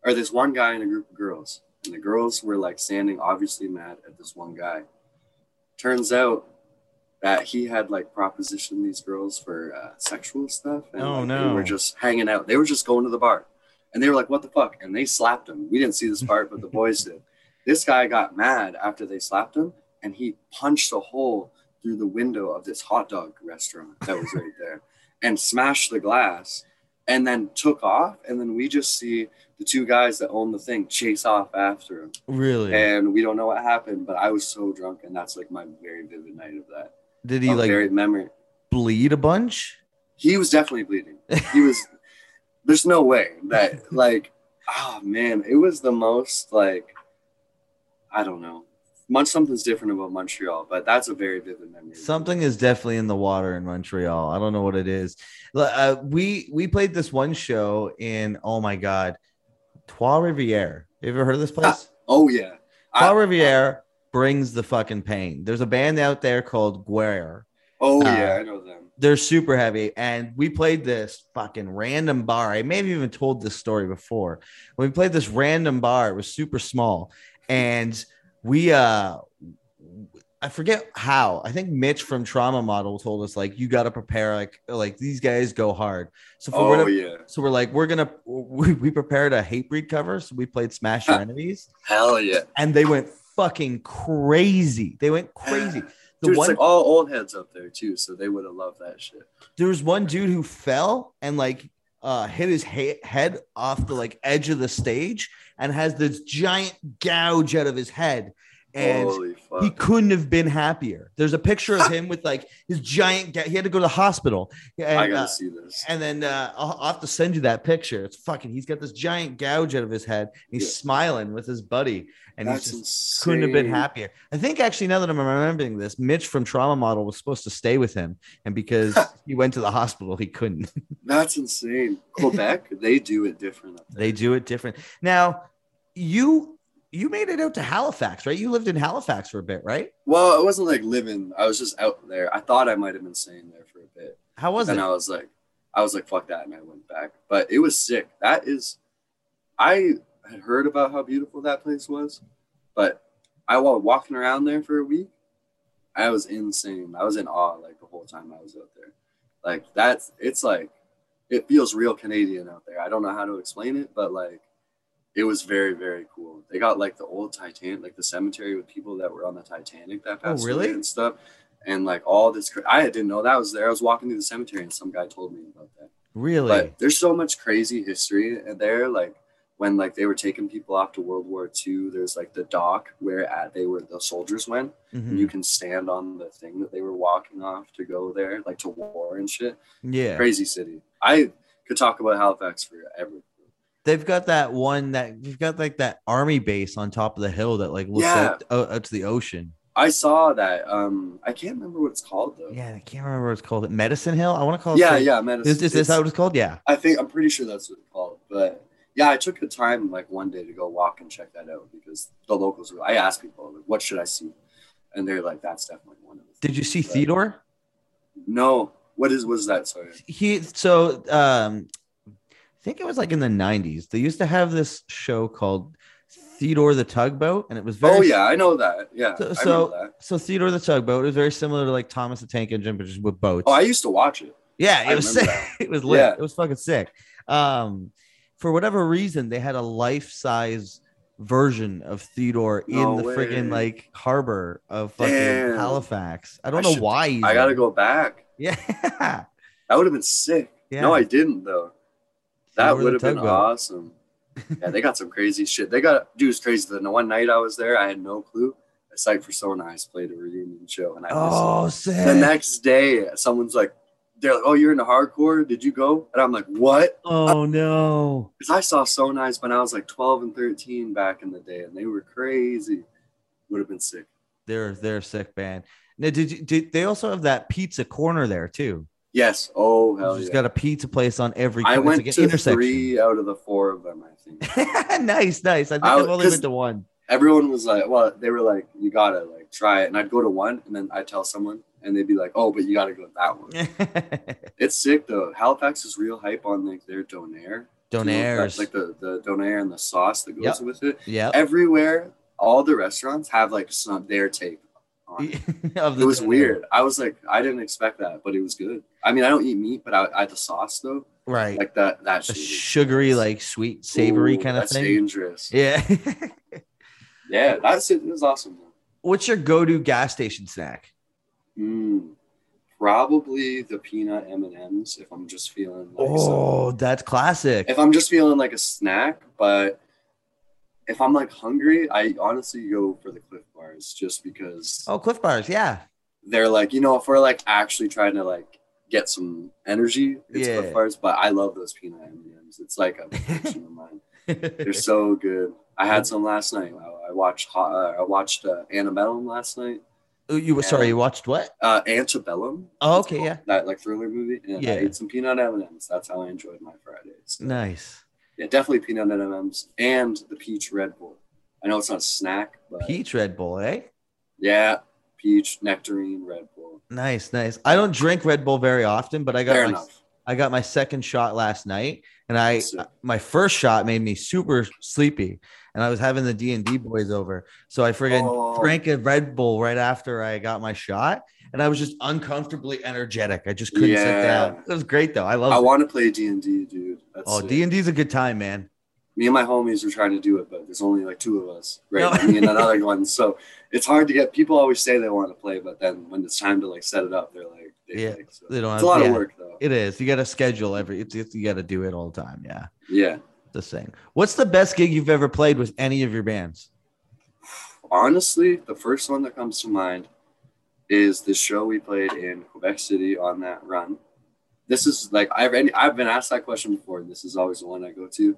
or this one guy and a group of girls, and the girls were like standing, obviously mad at this one guy. Turns out that he had like propositioned these girls for uh, sexual stuff, and Oh, like, no. they were just hanging out. They were just going to the bar, and they were like, "What the fuck?" And they slapped him. We didn't see this part, but the boys did. This guy got mad after they slapped him, and he punched a hole through the window of this hot dog restaurant that was right there, and smashed the glass, and then took off. And then we just see the two guys that own the thing chase off after him, Really? and we don't know what happened. But I was so drunk, and that's like my very vivid night of that. Did he a like very memory. bleed a bunch? He was definitely bleeding. He was. there's no way that like, oh man, it was the most like, I don't know. Much something's different about Montreal, but that's a very vivid memory. Something is definitely in the water in Montreal. I don't know what it is. Uh, we we played this one show in oh my god, Trois Rivières. Have you ever heard of this place? Oh yeah. Trois Rivières brings the fucking pain. There's a band out there called Guerre. Oh uh, yeah, I know them. They're super heavy, and we played this fucking random bar. I may have even told this story before. When we played this random bar, it was super small, and we uh I forget how. I think Mitch from Trauma Model told us like you got to prepare like like these guys go hard. So for Oh whatever, yeah. so we're like we're gonna we, we prepared a Hatebreed cover. So we played Smash Your Enemies, Hell yeah. and they went fucking crazy. They went crazy. The Dude, one it's like all old heads up there too, so they would have loved that shit. there was one dude who fell and like uh hit his he- head off the like edge of the stage and has this giant gouge out of his head and he couldn't have been happier there's a picture of him with like his giant ga- he had to go to the hospital and, I gotta uh, see this. and then uh, I'll, I'll have to send you that picture. It's fucking. He's got this giant gouge out of his head. And he's Yeah. smiling with his buddy, and That's he's just insane. couldn't have been happier. I think actually now that I'm remembering this, Mitch from Trauma Model was supposed to stay with him, and because he went to the hospital, he couldn't. That's insane. Quebec, they do it different. They do it different. Now, you you made it out to Halifax, right? You lived in Halifax for a bit, right? Well, it wasn't like living. I was just out there. I thought I might have been staying there for a bit. How was and it? I was like, I was like, fuck that, and I went back. But it was sick. That is, I had heard about how beautiful that place was, but I was walking around there for a week. I was insane. I was in awe like the whole time I was out there. Like that's, it's like, it feels real Canadian out there. I don't know how to explain it, but like, it was very very cool. They got like the old Titanic, like the cemetery with people that were on the Titanic that Oh, passed really? away and stuff. and like all this. cra- I didn't know that was there. I was walking through the cemetery, and some guy told me about that. Really? But there's so much crazy history there. Like when like they were taking people off to World War II, there's like the dock where at they were the soldiers went. Mhm. And you can stand on the thing that they were walking off to go there, like to war and shit. yeah. Crazy city. I could talk about Halifax forever. They've got that one that you've got like that army base on top of the hill that like looks Yeah. out, out, out to the ocean. I saw that. Um, I can't remember what it's called though. Yeah, I can't remember what it's called. Medicine Hill. I want to call it. yeah, like- yeah. Man, Is, is this how it's called? Yeah. I think I'm pretty sure that's what it's called. But yeah, I took the time like one day to go walk and check that out because the locals were. I asked people like, "What should I see?" And they're like, "That's definitely one of them." Did you see But- Theodore? No. What is was that? Sorry. He so um, think it was like in the '90s. They used to have this show called Theodore the Tugboat, and it was very Oh yeah, I know that. Yeah, So- so- that. So Theodore the Tugboat was very similar to like Thomas the Tank Engine, but just with boats. Oh, I used to watch it. yeah, I it was sick. that. It was lit. Yeah. It was fucking sick. Um, for whatever reason, they had a life size version of Theodore No in the friggin' like harbor of fucking Damn. Halifax. I don't I know should- why. he's I gotta go back. Yeah. That would have been sick. Yeah. No, I didn't though. That would have been Tugboat. awesome. yeah, they got some crazy shit. They got dude, it's crazy. The one night I was there, I had no clue. A Sight for So Nice played a reunion show, and I. Oh, sick. the next day someone's like they're like oh you're into hardcore did you go and i'm like what oh no. because i saw so nice when i was like 12 and 13 back in the day and they were crazy would have been sick They're they're a sick band. Now, did you did they also have that pizza corner there too? Yes oh hell She's yeah got a pizza place on every. i went like to three out of the four of them i think nice, nice. I think I- I've only been to one. everyone was like well they were like you gotta like try it and i'd go to one and then i'd tell someone and they'd be like oh but you gotta go to that one it's sick though halifax is real hype on like their donair You know, like the the donair and the sauce that goes Yep. with it yeah. everywhere, all the restaurants have like some their take it. was weird. I was like, I didn't expect that, but it was good. I mean, I don't eat meat, but I, I had the sauce though, Right. like that. That sugary, like sweet, savory Ooh, kind of that's thing. dangerous. Yeah. Yeah, that's it. It was awesome. What's your go-to gas station snack? Mm, probably the peanut M and M's if I'm just feeling like some- Oh, that's classic. if I'm just feeling like a snack, but if I'm like hungry, I honestly go for the Clif Bars just because Oh, Clif Bars. Yeah. they're like, you know, if we're like actually trying to like get some energy, it's Yeah. Clif Bars. But I love those peanut M&Ms. It's like a addiction of mine. They're so good. I had some last night. I, I watched Hot- uh, I watched uh, Annabellum last night. Oh, you were sorry. You watched what? Uh, Antebellum. Oh, okay, yeah. That like thriller movie. And Yeah. I ate some peanut M&Ms. That's how I enjoyed my Fridays. Nice. Yeah, definitely peanut M&Ms and the peach Red Bull. I know it's not a snack, but Peach Red Bull, eh? yeah, peach nectarine Red Bull. Nice, nice. I don't drink Red Bull very often, but I got Fair my, enough. I got my second shot last night, and I my first shot made me super sleepy, and I was having the D and D boys over, so I friggin' Oh. drank a Red Bull right after I got my shot, and I was just uncomfortably energetic. I just couldn't sit down. It was great though. I love. I want to play D and D, dude. That's Oh. D and D's a good time, man. Me and my homies were trying to do it, but there's only like two of us, right? No. Me and another one. So it's hard to get. People always say they want to play, but then when it's time to like set it up, they're like, they Yeah, like, so. they don't It's have- a lot yeah. of work though. It is. You got to schedule every. It's, it's you got to do it all the time. Yeah, Yeah. The thing. What's the best gig you've ever played with any of your bands? Honestly, the first one that comes to mind is the show we played in Quebec City on that run. This is like I've I've been asked that question before. and This is always the one I go to.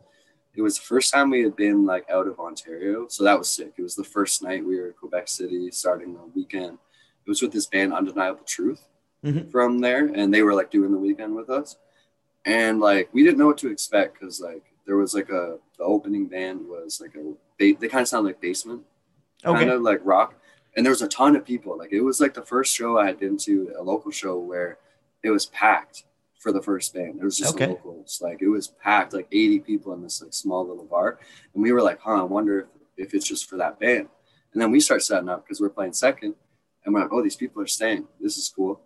It was the first time we had been like out of Ontario, so that was sick. It was the first night we were in Quebec City, starting the weekend. It was with this band Undeniable Truth Mhm. from there, and they were like doing the weekend with us. And like we didn't know what to expect because like there was like a the opening band was like a they, they kind of sound like basement Okay. kind of like rock. And there was a ton of people. Like it was like the first show I had been to, a local show where it was packed for the first band. It was just Okay. locals. Like it was packed, like 80 people in this like small little bar. And we were like, huh, I wonder if, if it's just for that band. And then we start setting up because we're playing second. And we're like, oh, these people are staying. This is cool.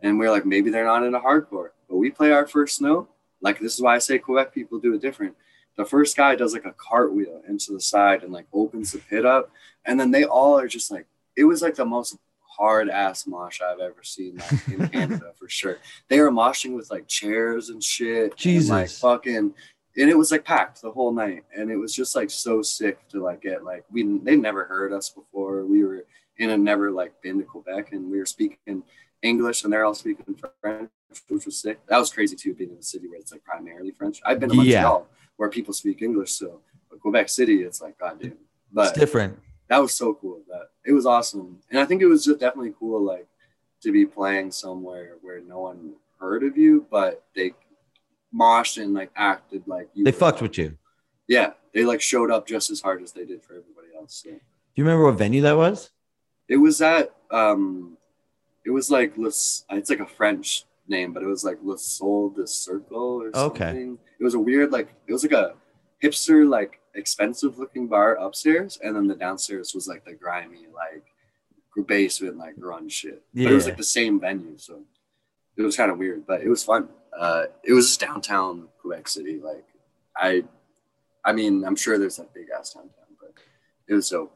And we're like, maybe they're not into hardcore. But we play our first note. Like this is why I say Quebec people do it different. The first guy does like a cartwheel into the side and like opens the pit up and then they all are just like it was like the most hard ass mosh I've ever seen like, in Canada for sure. They were moshing with like chairs and shit. And, like Jesus. fucking and it was like packed the whole night. And it was just like so sick to like get like we they never heard us before. We were in a never like been to Quebec and we were speaking English and they're all speaking French, which was sick. That was crazy too, being in a city where it's like primarily French. I've been to Yeah. Montreal where people speak English, so but Quebec City, it's like goddamn. But it's different. that was so cool. That it was awesome, and I think it was just definitely cool, like to be playing somewhere where no one heard of you, but they moshed and like acted like you. They fucked with you. Yeah, they like showed up just as hard as they did for everybody else. So Do you remember what venue that was? it was at um, it was like it's like a French name, but it was like Le Sol de Circle or Okay. something. It was a weird like it was like a hipster like expensive looking bar upstairs, and then the downstairs was like the grimy like basement like grunge shit. But it was like the same venue, so it was kind of weird, but it was fun. Uh, it was just downtown Quebec City. Like I, I mean, I'm sure there's that big ass downtown, but it was so.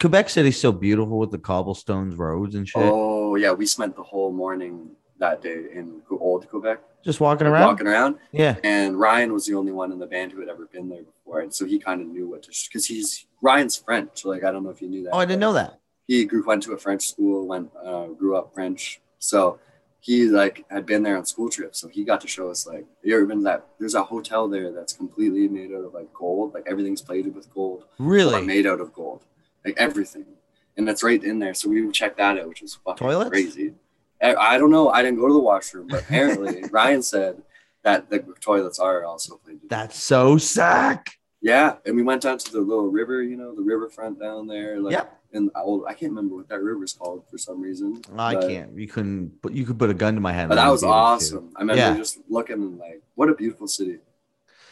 Quebec City's so beautiful with the cobblestones roads and shit. Oh yeah, we spent the whole morning that day in old Quebec, Just walking around. walking around. Yeah. And Ryan was the only one in the band who had ever been there before, and so he kind of knew what to because he's Ryan's French. Like I don't know if you knew that. Oh, I didn't know that. He grew went to a French school, went uh, grew up French, so he like had been there on school trips. So he got to show us like you ever been that? There's a hotel there that's completely made out of like gold, like everything's plated with gold Really? made out of gold, like everything, and that's right in there. So we checked that out, which was fucking Toilets? crazy. I, I don't know. I didn't go to the washroom, but apparently Ryan said that the toilets are also plated. That's so sick. yeah, and we went down to the little river, you know, the riverfront down there, like Yep. the old. I can't remember what that river's called for some reason. I but- can't. You couldn't. But you could put a gun to my head. But that was awesome. I remember Yeah. just looking and like, what a beautiful city.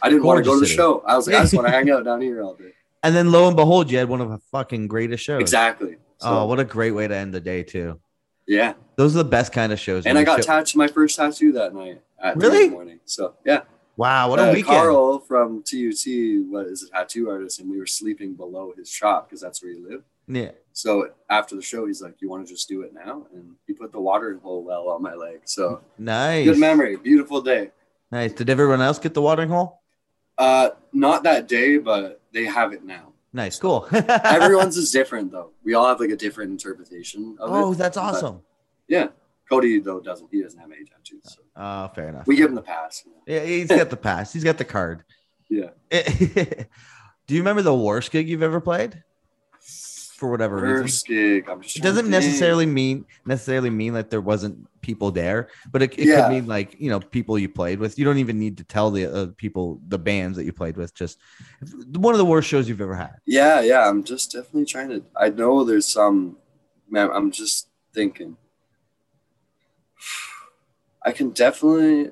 I didn't want to go to the city. show. I was like, I just want to hang out down here all day. And then lo and behold, you had one of the fucking greatest shows. Exactly. So, Oh, what a great way to end the day too. Yeah. Those are the best kind of shows. And I got show- tattooed my first tattoo that night at Really? the morning. So yeah. Wow, what a Uh, weekend! Carl from TUT what is a tattoo artist, and we were sleeping below his shop because that's where he lived. Yeah. So after the show, he's like, "You want to just do it now?" And he put the watering hole well on my leg. So Nice. good memory, beautiful day. Nice. Did everyone else get the watering hole? Uh, not that day, but they have it now. Nice. Cool. Everyone's is different though. We all have like a different interpretation of it. Oh, that's awesome. Yeah, Cody though doesn't. He doesn't have any tattoos. So Oh, fair enough. we give him the pass. Yeah, he's got the pass. He's got the card. Yeah. Do you remember the worst gig you've ever played? For whatever reason. First gig. I'm just. It doesn't necessarily mean necessarily mean that there wasn't people there, but it, it Yeah. could mean like you know people you played with. You don't even need to tell the uh, people the bands that you played with. Just one of the worst shows you've ever had. Yeah, yeah. I'm just definitely trying to. I know there's some. Man, I'm just thinking. I can definitely.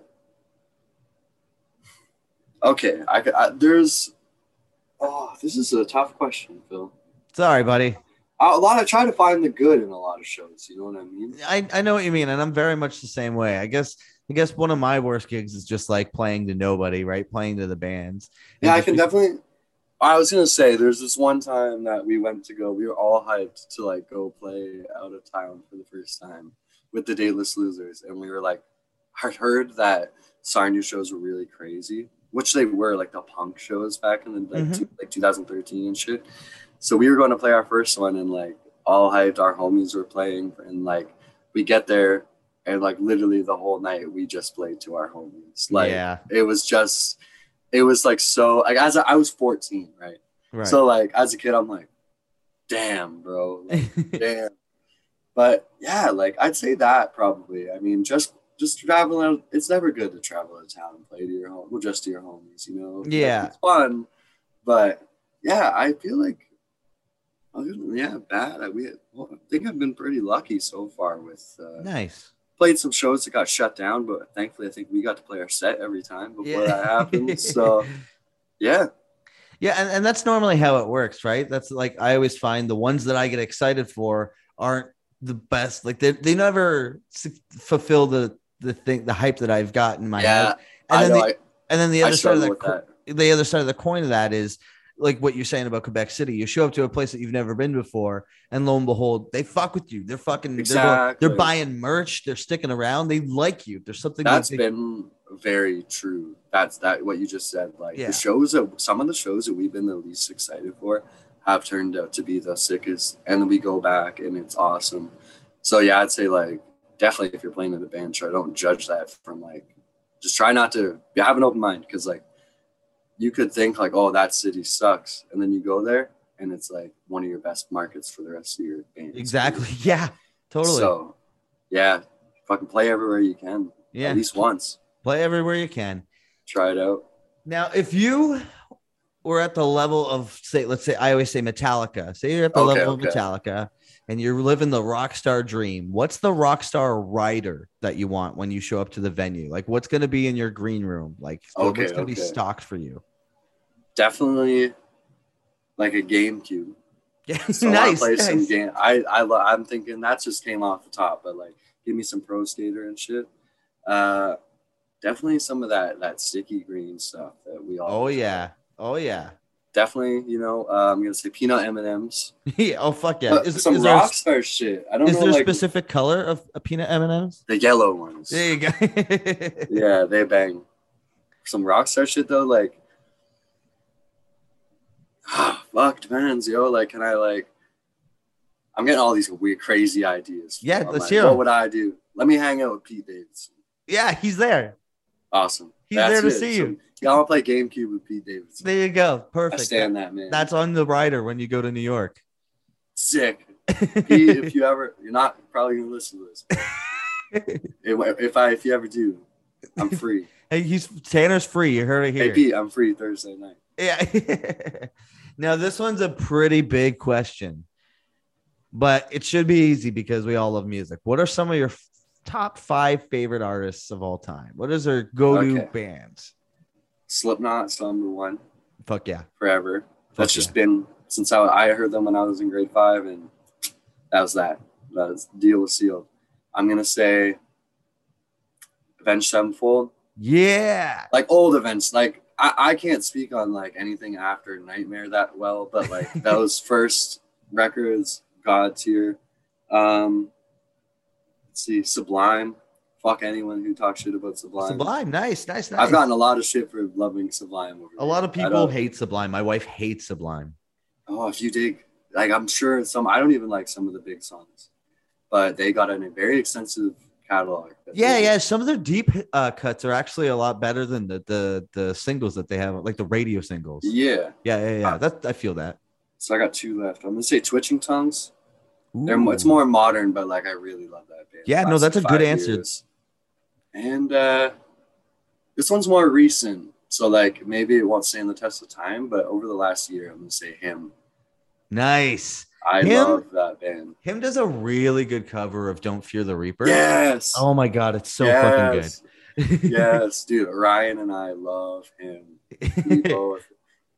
Okay, I. I, there's. Oh, this is a tough question, Phil. Sorry, buddy. A lot. I try to find the good in a lot of shows. You know what I mean? I, I know what you mean, and I'm very much the same way. I guess I guess one of my worst gigs is just like playing to nobody, right? Playing to the bands. And Yeah, I can be- definitely. I was gonna say, there's this one time that we went to go. We were all hyped to like go play out of town for the first time with the Dateless Losers, and we were like, I heard that Sarnia shows were really crazy, which they were, like the punk shows back in the like, Mhm. two, like 2013 and shit. So we were going to play our first one, and like all hyped, our homies were playing, and like we get there, and like literally the whole night we just played to our homies. Like yeah, it was just it was like so like as a, I was 14 right? right. so like as a kid i'm like damn bro like, damn but yeah like i'd say that probably i mean just just traveling it's never good to travel out of town and play to your home well just to your homies you know Like, Yeah. it's fun but yeah i feel like yeah bad i, we, well, I think i've been pretty lucky so far with uh, nice. played some shows that got shut down, but thankfully, I think we got to play our set every time before that happened. So, yeah, Yeah, and, and that's normally how it works, right? That's like I always find the ones that I get excited for aren't the best. Like they, they never fulfill the the thing the hype that I've got in my yeah. head. And I then know. the I, and then the other side of the co- the other side of the coin of that is like what you're saying about Quebec City. You show up to a place that you've never been before, and lo and behold, they fuck with you. They're fucking they're, Exactly. they're buying merch. They're sticking around. They like you. There's something That's that they- been very true. That's that what you just said. Like Yeah. the shows that some of the shows that we've been the least excited for have turned out to be the sickest, and we go back and it's awesome. So yeah, I'd say like definitely if you're playing in a band show, don't judge that from like just try not to have an open mind because like you could think like oh that city sucks, and then you go there and it's like one of your best markets for the rest of your band. exactly. Yeah, totally. So yeah, fucking play everywhere you can. yeah, At least once. play everywhere you can. Try it out. Now, if you were at the level of say, let's say I always say Metallica. Say you're at the Okay, level okay. of Metallica and you're living the rock star dream. What's the rock star rider that you want when you show up to the venue? Like what's gonna be in your green room? Like Okay, what's gonna be stocked for you? Definitely like a GameCube. Yeah, So I wanna nice. play some game. I I lo- I'm thinking that just came off the top, but like give me some Pro Skater and shit. Uh, definitely some of that that sticky green stuff that we all. Oh yeah. Oh yeah. Definitely, you know, uh, I'm gonna say peanut M and M's. yeah. Oh fuck yeah. Is, some is there, rockstar shit. I don't is know, there a like specific color of a peanut M&Ms? the yellow ones. There you go. yeah, they bang. Some rockstar shit though, like Ah, fuck depends, yo. Like, can I like? I'm getting all these weird, crazy ideas. Yeah, I'm let's like, hear What would I do? Let me hang out with Pete Davidson. yeah, he's there. Awesome. He's there to it. see you. want to play GameCube with Pete Davidson. There you go. Perfect. I stand that man. That's on the rider when you go to New York. sick. Pete, if you ever, you're not probably gonna listen to this. if, I, if you ever do, I'm free. hey, he's Tanner's free. You heard it here. hey. Pete, I'm free Thursday night. Yeah. now this one's a pretty big question, but it should be easy because we all love music. What are some of your f- top five favorite artists of all time? What is their go-to Okay. bands? Slipknot's number one. Fuck yeah. forever. That's Fuck just been since I, I heard them when I was in grade five, and that was that. That was deal was sealed. I'm gonna say Avenged Sevenfold, Yeah. like old events. Like I, I can't speak on like anything after Nightmare that well, but like those first records, God tier. Um, let's see, Sublime. Fuck anyone who talks shit about Sublime. Sublime. Nice, nice, nice. I've gotten a lot of shit for loving Sublime. Over a lot of the years. I people hate Sublime. My wife hates Sublime. Oh, if you dig, like I'm sure some. I don't even like some of the big songs, but they got a very extensive catalog. Yeah, yeah. Some of their deep uh, cuts are actually a lot better than the the the singles that they have, like the radio singles. yeah. Yeah, yeah, yeah. That I feel that. So I got two left. I'm gonna say Twitching Tongues. They're it's more modern, but like I really love that band. Yeah, no, that's a good answer. years. And uh this one's more recent, so like maybe it won't stand the test of time. But over the last year, I'm gonna say him. nice. I Him? love that band. Him does a really good cover of "Don't Fear the Reaper." Yes. Oh my god, it's so yes. fucking good. yes, dude. Ryan and I love him. We both.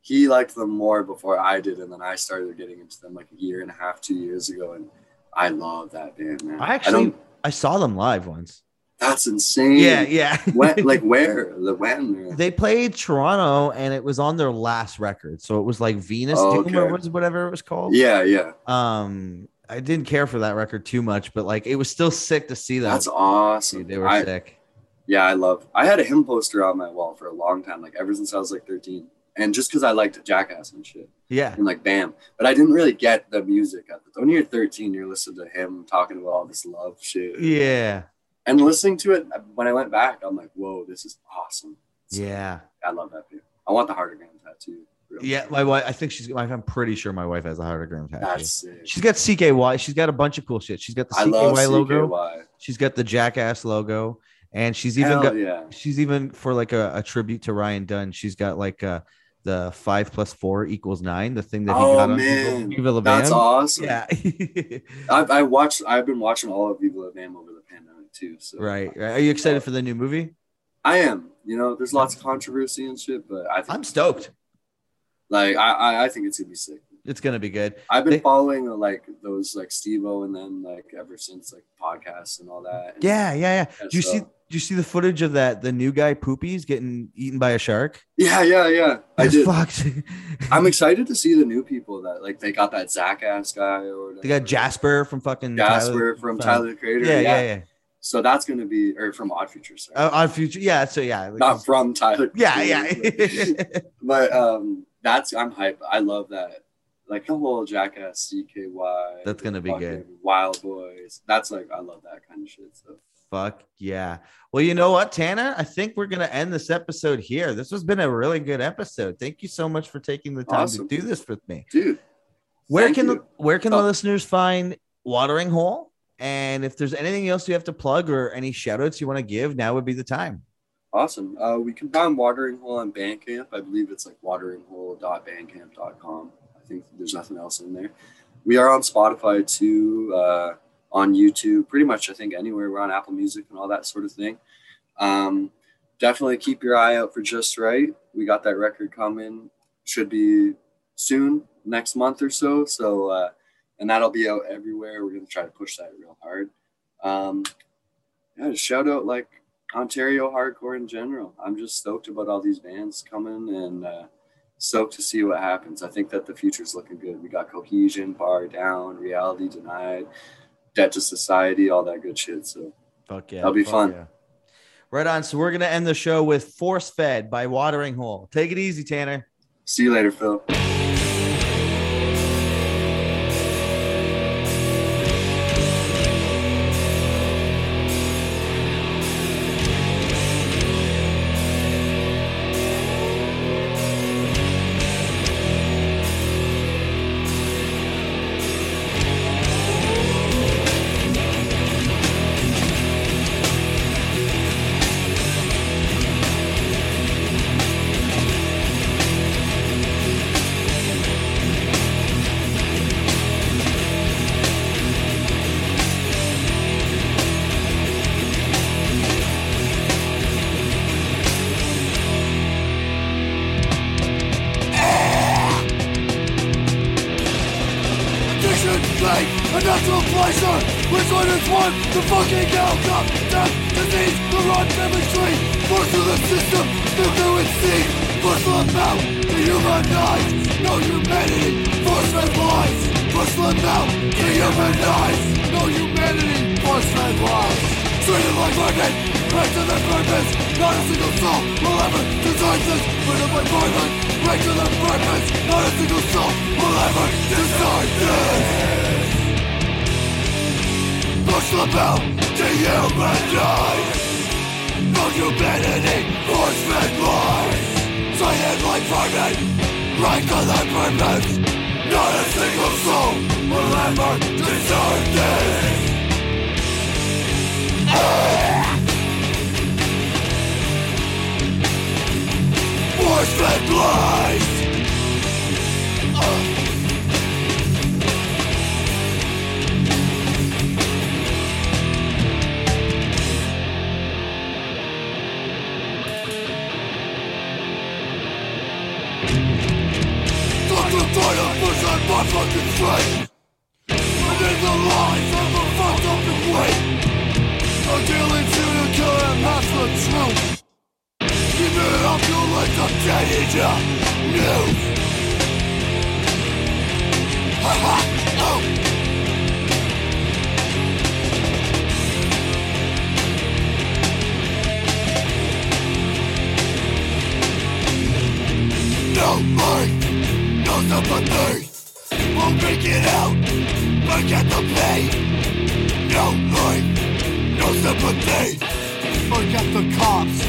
He liked them more before I did, and then I started getting into them like a year and a half, two years ago, and I love that band, man. I actually don't- I saw them live once. That's insane. Yeah, yeah. when, like where? The when? they played Toronto, and it was on their last record, so it was like Venus Oh, Doom or okay. was whatever it was called. Yeah, yeah. Um, I didn't care for that record too much, but like it was still sick to see them. That's awesome. Dude, they were I, sick. yeah, I love. I had a him poster on my wall for a long time, like ever since I was like 13, and just because I liked Jackass and shit. Yeah. and like bam. But I didn't really get the music when you're 13, you're listening to him talking about all this love shit. Yeah. And listening to it when I went back, I'm like, whoa, this is awesome. Yeah. I love that band. I want the heartagram tattoo. Really. Yeah. My wife, I think she's, I'm pretty sure my wife has a heartagram tattoo. That's sick. She's got CKY. She's got a bunch of cool shit. She's got the CKY logo. CKY. She's got the Jackass logo. And she's even Hell got, yeah. she's even for like a, a tribute to Ryan Dunn. She's got like uh the five plus four equals nine, the thing that he Oh got on man, Viva, Viva La that's awesome. Yeah. I've I watched. I've been watching all of Viva La Bam over the too. So right. right. Are you excited for the new movie? I am. You know, there's lots of controversy and shit, but I I'm stoked. like I I, I think it's gonna be sick. It's gonna be good. I've been They- following uh, like those like Steve-O and then like ever since like podcasts and all that. And- Yeah, yeah, yeah. and Do you see? Do you see the footage of that? The new guy Poopies getting eaten by a shark. Yeah, yeah, yeah. I did. fucked. I'm excited to see the new people that like they got that Zach ass guy or whatever. they got Jasper from fucking Jasper Tyler- from Tyler the Creator. Yeah, yeah, yeah. So that's gonna be or from Odd Future, sorry. Uh, Odd Future, yeah. So yeah, Not from Tyler. yeah, yeah. but- But um, that's I'm hype. I love that. Like the whole Jackass CKY. That's gonna be good. Wild Boys. That's like I love that kind of shit. So Fuck yeah. Well, you know what, Tanner? I think we're gonna end this episode here. This has been a really good episode. Thank you so much for taking the time Awesome. to do this with me. dude, Where can you. the where can the Oh. listeners find Watering Hole? And if there's anything else you have to plug or any shout outs you want to give, now would be the time. Awesome. Uh, we can find Watering Hole on Bandcamp. I believe it's like wateringhole.bandcamp.com. I think there's nothing else in there. We are on Spotify too, uh, on YouTube, pretty much, I think, anywhere. We're on Apple Music and all that sort of thing. Um, definitely keep your eye out for Just Right. We got that record coming. Should be soon, next month or so. So, uh, and that'll be out everywhere. We're going to try to push that real hard. Um, yeah, just shout out like Ontario hardcore in general. I'm just stoked about all these bands coming and uh, stoked to see what happens. I think that the future's looking good. We got Cohesion, Bar Down, Reality Denied, Debt to Society, all that good shit. So Fuck yeah. That'll be fun. yeah. Right on. So we're gonna end the show with Force Fed by Watering Hole. Take it easy, Tanner. see you later, Phil. Push them out, dehumanize. No humanity, force fed lies. Treated like vermin, right to their purpose. Not a single soul will ever design this. Like vermin, right to their purpose. Not a single soul will ever this. Push. No humanity, force fed lies. Treated like vermin, right to their purpose. Not a single soul will ever deserve this. Force fed lies. Dr. Tyler push on my fucking strength. And in the lies of a fucked up and weight. A dealing serial killer and that's the truth. Keep it up, you'll let the dead eat ya. News. Ha ha. The. No life, no sympathy. Forget the cops.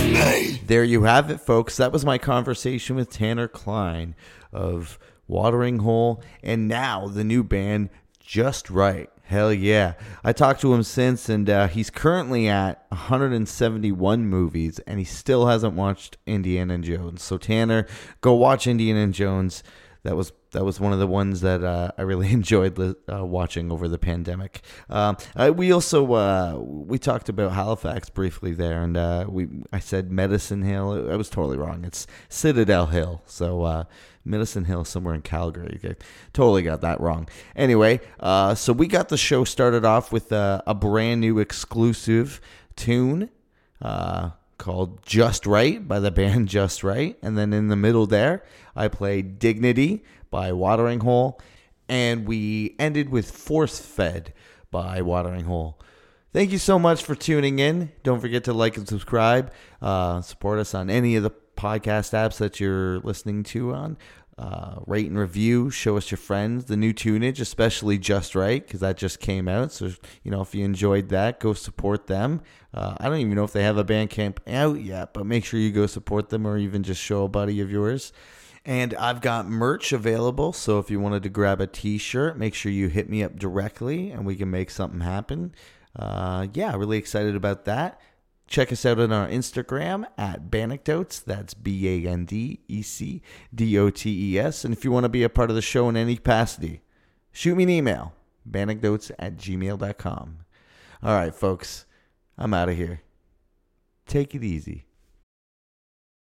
Me. There you have it, folks. That was my conversation with Tanner Klein of Watering Hole, and now the new band Just Right. Hell yeah. I talked to him since, and uh, he's currently at 171 movies, and he still hasn't watched Indiana Jones. So, Tanner, go watch Indiana Jones. That was that was one of the ones that uh, I really enjoyed li- uh, watching over the pandemic. Um, we also uh, we talked about Halifax briefly there, and uh, we I said Medicine Hill. I was totally wrong. It's Citadel Hill. So uh, Medicine Hill somewhere in Calgary. Totally got that wrong. Anyway, uh, so we got the show started off with a brand new exclusive tune. Uh, called Just Right by the band Just Right. And then in the middle there, I played Dignity by Watering Hole. And we ended with Force Fed by Watering Hole. Thank you so much for tuning in. Don't forget to like and subscribe. Uh, support us on any of the podcast apps that you're listening to on. Uh, rate and review. Show us your friends the new tunage, especially Just Right, because that just came out. So you know if you enjoyed that, go support them. Uh, I don't even know if they have a Bandcamp out yet, but make sure you go support them, or even just show a buddy of yours. And I've got merch available, so if you wanted to grab a T-shirt, make sure you hit me up directly, and we can make something happen. Uh, yeah, really excited about that. Check us out on our Instagram at Bandecdotes. That's B A N D E C D O T E S. And if you want to be a part of the show in any capacity, shoot me an email, bandecdotes at gmail.com. All right, folks, I'm out of here. Take it easy.